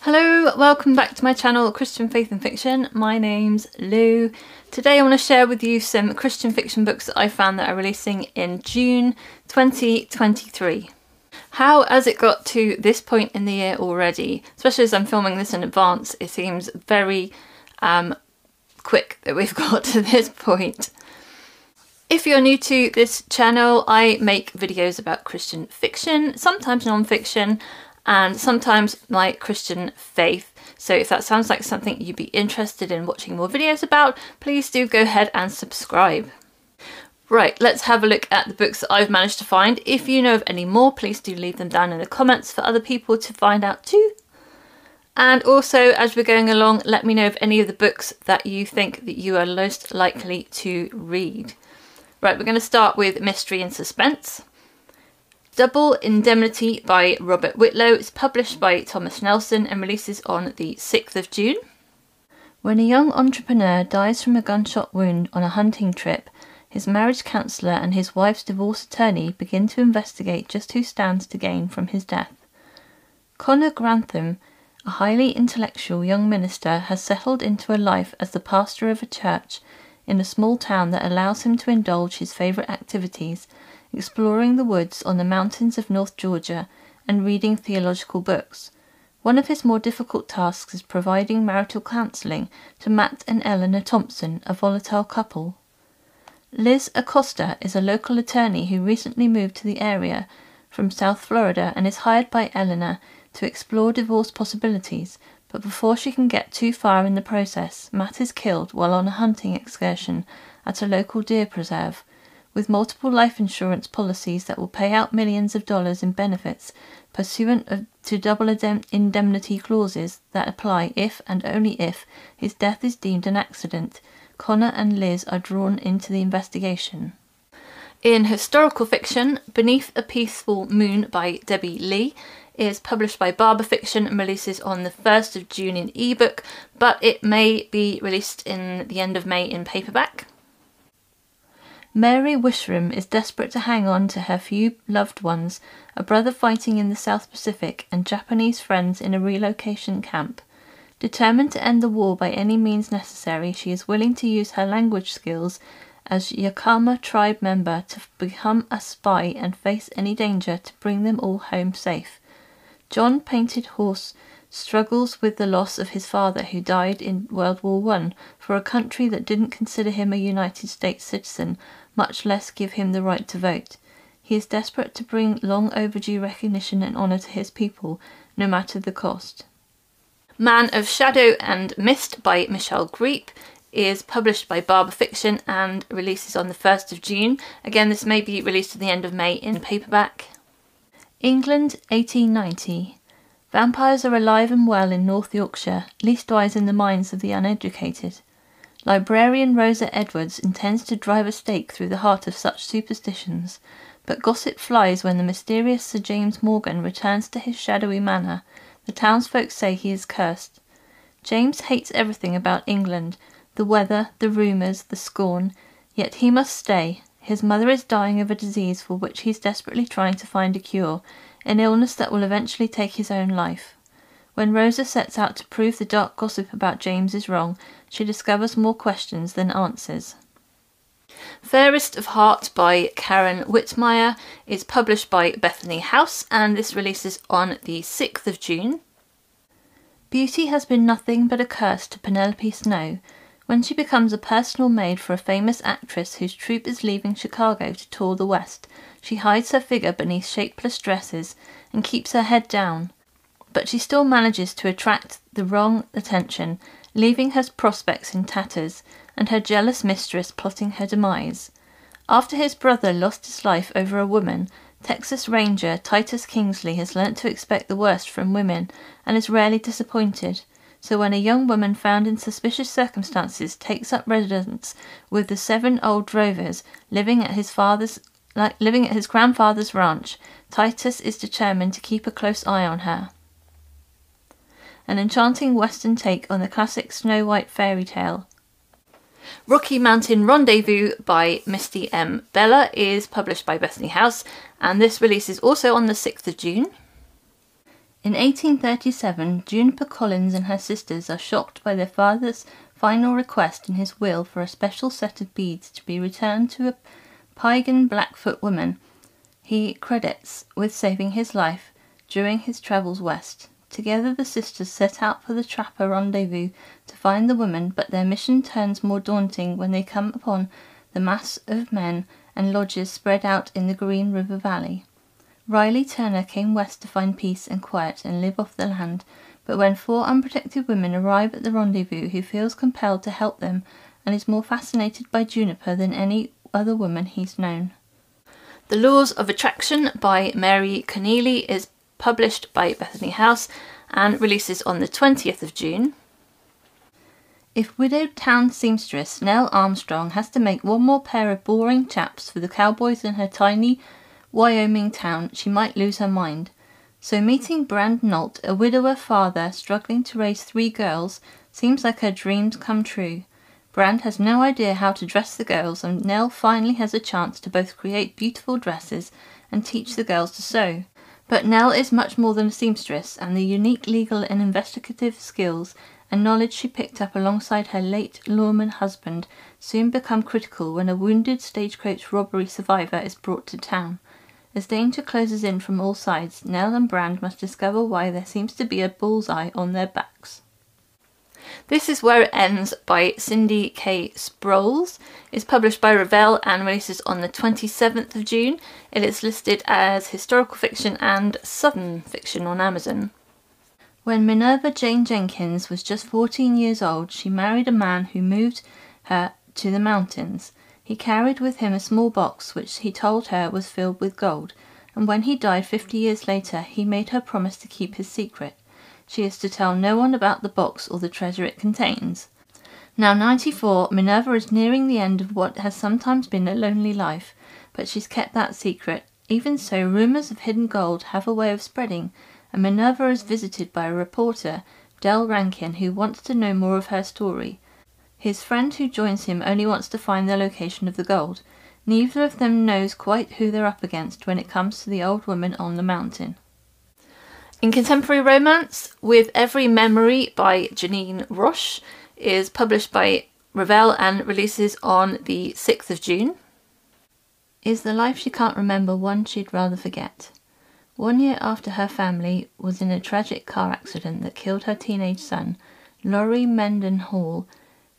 Hello, welcome back to my channel Christian Faith and Fiction. My name's Lou. Today I want to share with you some Christian fiction books that I found that are releasing in June 2023. How has it got to this point in the year already? Especially as I'm filming this in advance, it seems very um, quick that we've got to this point. If you're new to this channel, I make videos about Christian fiction, sometimes non-fiction, and sometimes my Christian faith. So if that sounds like something you'd be interested in watching more videos about, please do go ahead and subscribe. Right, let's have a look at the books that I've managed to find. If you know of any more, please do leave them down in the comments for other people to find out too. And also, as we're going along, let me know of any of the books that you think that you are most likely to read. Right, we're going to start with Mystery and Suspense. Double Indemnity by Robert Whitlow is published by Thomas Nelson and releases on the 6th of June. When a young entrepreneur dies from a gunshot wound on a hunting trip, his marriage counsellor and his wife's divorce attorney begin to investigate just who stands to gain from his death. Connor Grantham, a highly intellectual young minister, has settled into a life as the pastor of a church in a small town that allows him to indulge his favourite activities, exploring the woods on the mountains of North Georgia and reading theological books. One of his more difficult tasks is providing marital counselling to Matt and Eleanor Thompson, a volatile couple. Liz Acosta is a local attorney who recently moved to the area from South Florida and is hired by Eleanor to explore divorce possibilities but before she can get too far in the process, Matt is killed while on a hunting excursion at a local deer preserve. With multiple life insurance policies that will pay out millions of dollars in benefits pursuant to double indemnity clauses that apply if and only if his death is deemed an accident, Connor and Liz are drawn into the investigation. In historical fiction, Beneath a Peaceful Moon by Debby Lee is published by Barbour Fiction and releases on the 1st of June in ebook, but it may be released in the end of May in paperback. Mary Wishram is desperate to hang on to her few loved ones, a brother fighting in the South Pacific, and Japanese friends in a relocation camp. Determined to end the war by any means necessary, she is willing to use her language skills as Yakama tribe member to become a spy and face any danger to bring them all home safe. John Painted Horse struggles with the loss of his father who died in World War One for a country that didn't consider him a United States citizen, much less give him the right to vote. He is desperate to bring long overdue recognition and honour to his people, no matter the cost. Man of Shadow and Mist by Michelle Griep is published by Barbour Fiction and releases on the 1st of June. Again, this may be released at the end of May in paperback. England, 1890. Vampires are alive and well in North Yorkshire, leastwise in the minds of the uneducated. Librarian Rosa Edwards intends to drive a stake through the heart of such superstitions, but gossip flies when the mysterious Sir James Morgan returns to his shadowy manor. The townsfolk say he is cursed. James hates everything about England the weather, the rumours, the scorn, yet he must stay, his mother is dying of a disease for which he is desperately trying to find a cure, an illness that will eventually take his own life. When Rosa sets out to prove the dark gossip about James is wrong, she discovers more questions than answers. Fairest of Heart by Karen Witemeyer is published by Bethany House and this releases on the 6th of June. Beauty has been nothing but a curse to Penelope Snow, when she becomes a personal maid for a famous actress whose troupe is leaving Chicago to tour the West, she hides her figure beneath shapeless dresses and keeps her head down. But she still manages to attract the wrong attention, leaving her prospects in tatters and her jealous mistress plotting her demise. After his brother lost his life over a woman, Texas Ranger Titus Kingsley has learnt to expect the worst from women and is rarely disappointed. So when a young woman found in suspicious circumstances takes up residence with the seven old drovers living at his father's living at his grandfather's ranch, Titus is determined to keep a close eye on her. An enchanting western take on the classic Snow White fairy tale. Rocky Mountain Rendezvous by Misty M. Beller is published by Bethany House, and this release is also on the 6th of June. In 1837, Juniper Collins and her sisters are shocked by their father's final request in his will for a special set of beads to be returned to a Piegan Blackfoot woman he credits with saving his life during his travels west. Together the sisters set out for the trapper rendezvous to find the woman, but their mission turns more daunting when they come upon the mass of men and lodges spread out in the Green River Valley. Riley Turner came west to find peace and quiet and live off the land, but when four unprotected women arrive at the rendezvous, he feels compelled to help them and is more fascinated by Juniper than any other woman he's known. The Laws of Attraction by Mary Connealy is published by Bethany House and releases on the 20th of June. If widowed town seamstress Nell Armstrong has to make one more pair of boring chaps for the cowboys in her tiny Wyoming town, she might lose her mind. So meeting Brand Nault, a widower father struggling to raise three girls, seems like her dreams come true. Brand has no idea how to dress the girls, and Nell finally has a chance to both create beautiful dresses and teach the girls to sew. But Nell is much more than a seamstress, and the unique legal and investigative skills and knowledge she picked up alongside her late lawman husband soon become critical when a wounded stagecoach robbery survivor is brought to town. As danger closes in from all sides, Nell and Brand must discover why there seems to be a bullseye on their backs. This is Where It Ends by Cindy K. Sproles. It's published by Revell and releases on the 27th of June. It is listed as historical fiction and southern fiction on Amazon. When Minerva Jane Jenkins was just 14 years old, she married a man who moved her to the mountains. He carried with him a small box which he told her was filled with gold, and when he died 50 years later, he made her promise to keep his secret. She is to tell no one about the box or the treasure it contains. Now, 94, Minerva is nearing the end of what has sometimes been a lonely life, but she's kept that secret. Even so, rumours of hidden gold have a way of spreading, and Minerva is visited by a reporter, Del Rankin, who wants to know more of her story. His friend who joins him only wants to find the location of the gold. Neither of them knows quite who they're up against when it comes to the old woman on the mountain. In contemporary romance, With Every Memory by Janine Rosche is published by Revell and releases on the 6th of June. Is the life she can't remember one she'd rather forget? One year after her family was in a tragic car accident that killed her teenage son, Laurie Mendenhall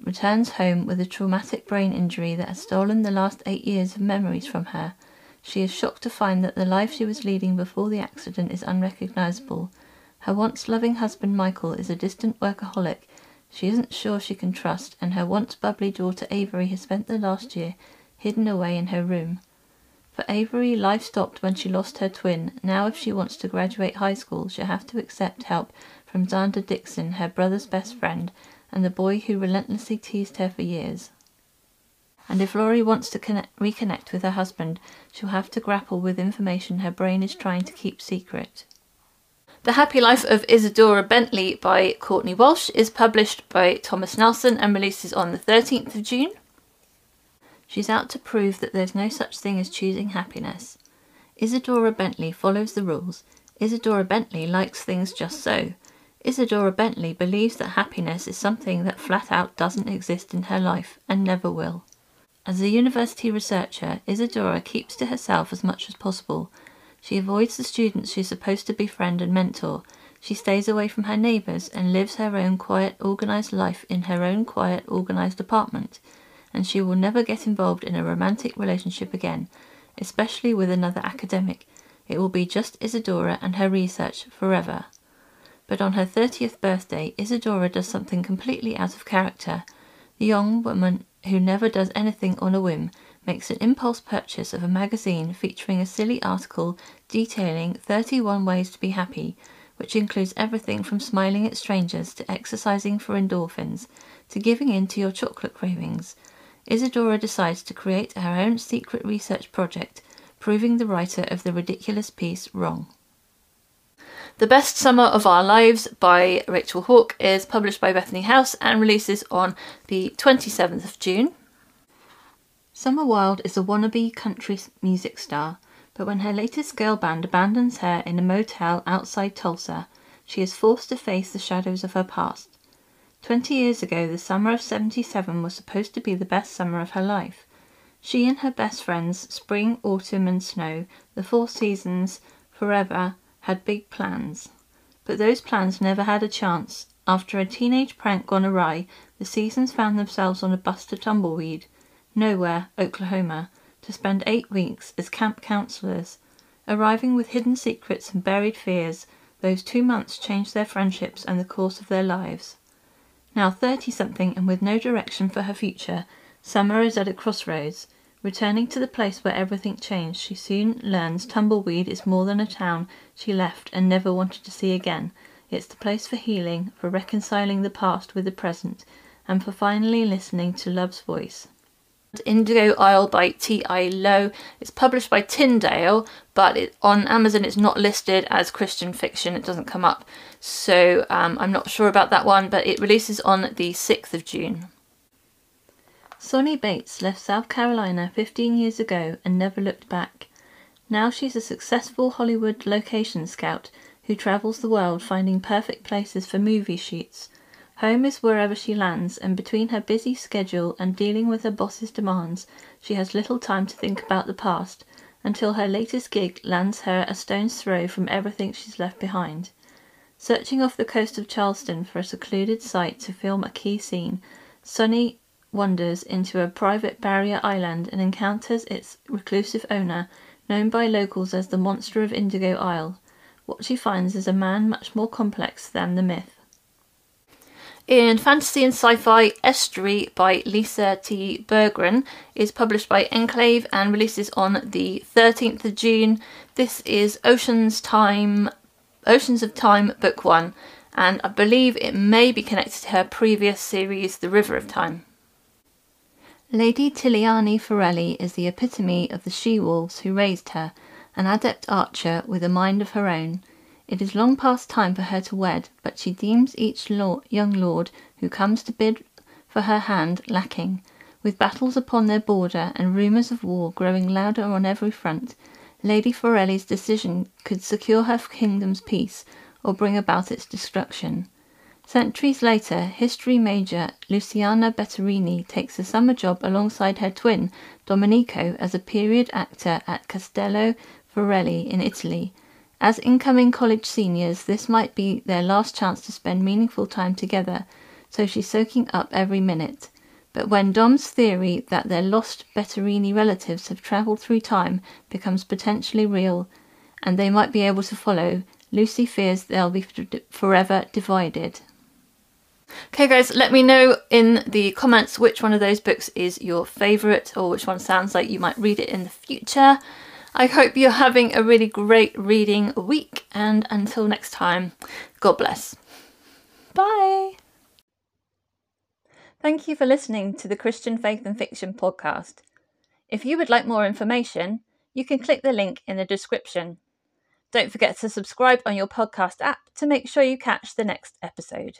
returns home with a traumatic brain injury that has stolen the last eight years of memories from her. She is shocked to find that the life she was leading before the accident is unrecognizable. Her once loving husband Michael is a distant workaholic she isn't sure she can trust, and her once bubbly daughter Avery has spent the last year hidden away in her room. For Avery, life stopped when she lost her twin. Now, if she wants to graduate high school, she'll have to accept help from Xander Dixon, her brother's best friend, and the boy who relentlessly teased her for years. And if Laurie wants to connect, reconnect with her husband, she'll have to grapple with information her brain is trying to keep secret. The Happy Life of Isadora Bentley by Courtney Walsh is published by Thomas Nelson and releases on the 13th of June. She's out to prove that there's no such thing as choosing happiness. Isadora Bentley follows the rules. Isadora Bentley likes things just so. Isadora Bentley believes that happiness is something that flat out doesn't exist in her life and never will. As a university researcher, Isadora keeps to herself as much as possible. She avoids the students she's supposed to befriend and mentor. She stays away from her neighbours and lives her own quiet, organised life in her own quiet, organised apartment. And she will never get involved in a romantic relationship again, especially with another academic. It will be just Isadora and her research forever. But on her 30th birthday, Isadora does something completely out of character. The young woman who never does anything on a whim, makes an impulse purchase of a magazine featuring a silly article detailing 31 ways to be happy, which includes everything from smiling at strangers to exercising for endorphins to giving in to your chocolate cravings, Isadora decides to create her own secret research project, proving the writer of the ridiculous piece wrong. The Best Summer of Our Lives by Rachel Hauck is published by Bethany House and releases on the 27th of June. Summer Wild is a wannabe country music star but when her latest girl band abandons her in a motel outside Tulsa, she is forced to face the shadows of her past. Twenty years ago, the summer of 77 was supposed to be the best summer of her life. She and her best friends, spring, autumn, and snow, the four seasons, forever, had big plans. But those plans never had a chance. After a teenage prank gone awry, the seasons found themselves on a bus to Tumbleweed, nowhere, Oklahoma, to spend eight weeks as camp counselors. Arriving with hidden secrets and buried fears, those two months changed their friendships and the course of their lives. Now thirty something and with no direction for her future, Summer is at a crossroads. Returning to the place where everything changed, she soon learns Tumbleweed is more than a town she left and never wanted to see again. It's the place for healing, for reconciling the past with the present, and for finally listening to love's voice. Indigo Isle by T.I. Lowe. It's published by Tyndale, but it, on Amazon it's not listed as Christian fiction. It doesn't come up. So um, I'm not sure about that one, but it releases on the 6th of June. Sonny Bates left South Carolina 15 years ago and never looked back. Now she's a successful Hollywood location scout who travels the world finding perfect places for movie shoots Home is wherever she lands, and between her busy schedule and dealing with her boss's demands, she has little time to think about the past, until her latest gig lands her a stone's throw from everything she's left behind. Searching off the coast of Charleston for a secluded site to film a key scene, Sonny wanders into a private barrier island and encounters its reclusive owner, known by locals as the Monster of Indigo Isle. What she finds is a man much more complex than the myth. In Fantasy and Sci-Fi, Estuary by Lisa T. Bergren is published by Enclave and releases on the 13th of June. This is Ocean's Time, Oceans of Time, Book 1, and I believe it may be connected to her previous series, The River of Time. Lady Tiliane Forelli is the epitome of the she-wolves who raised her, an adept archer with a mind of her own. It is long past time for her to wed, but she deems each young lord who comes to bid for her hand lacking. With battles upon their border and rumours of war growing louder on every front, Lady Forelli's decision could secure her kingdom's peace or bring about its destruction. Centuries later, history major Luciana Betarrini takes a summer job alongside her twin, Domenico, as a period actor at Castello Forelli in Italy. As incoming college seniors, this might be their last chance to spend meaningful time together, so she's soaking up every minute. But when Dom's theory that their lost Betarrini relatives have travelled through time becomes potentially real, and they might be able to follow, Lucy fears they'll be forever divided. Okay, guys, let me know in the comments which one of those books is your favourite or which one sounds like you might read it in the future. I hope you're having a really great reading week, and until next time, God bless. Bye. Thank you for listening to the Christian Faith and Fiction podcast. If you would like more information, you can click the link in the description. Don't forget to subscribe on your podcast app to make sure you catch the next episode.